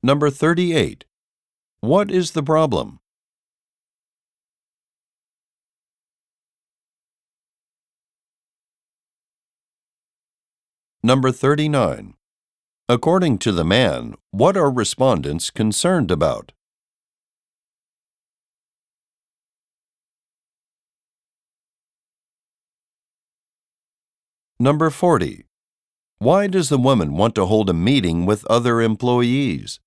Number 38. What is the problem? Number 39. According to the man, what are respondents concerned about? Number 40. Why does the woman want to hold a meeting with other employees?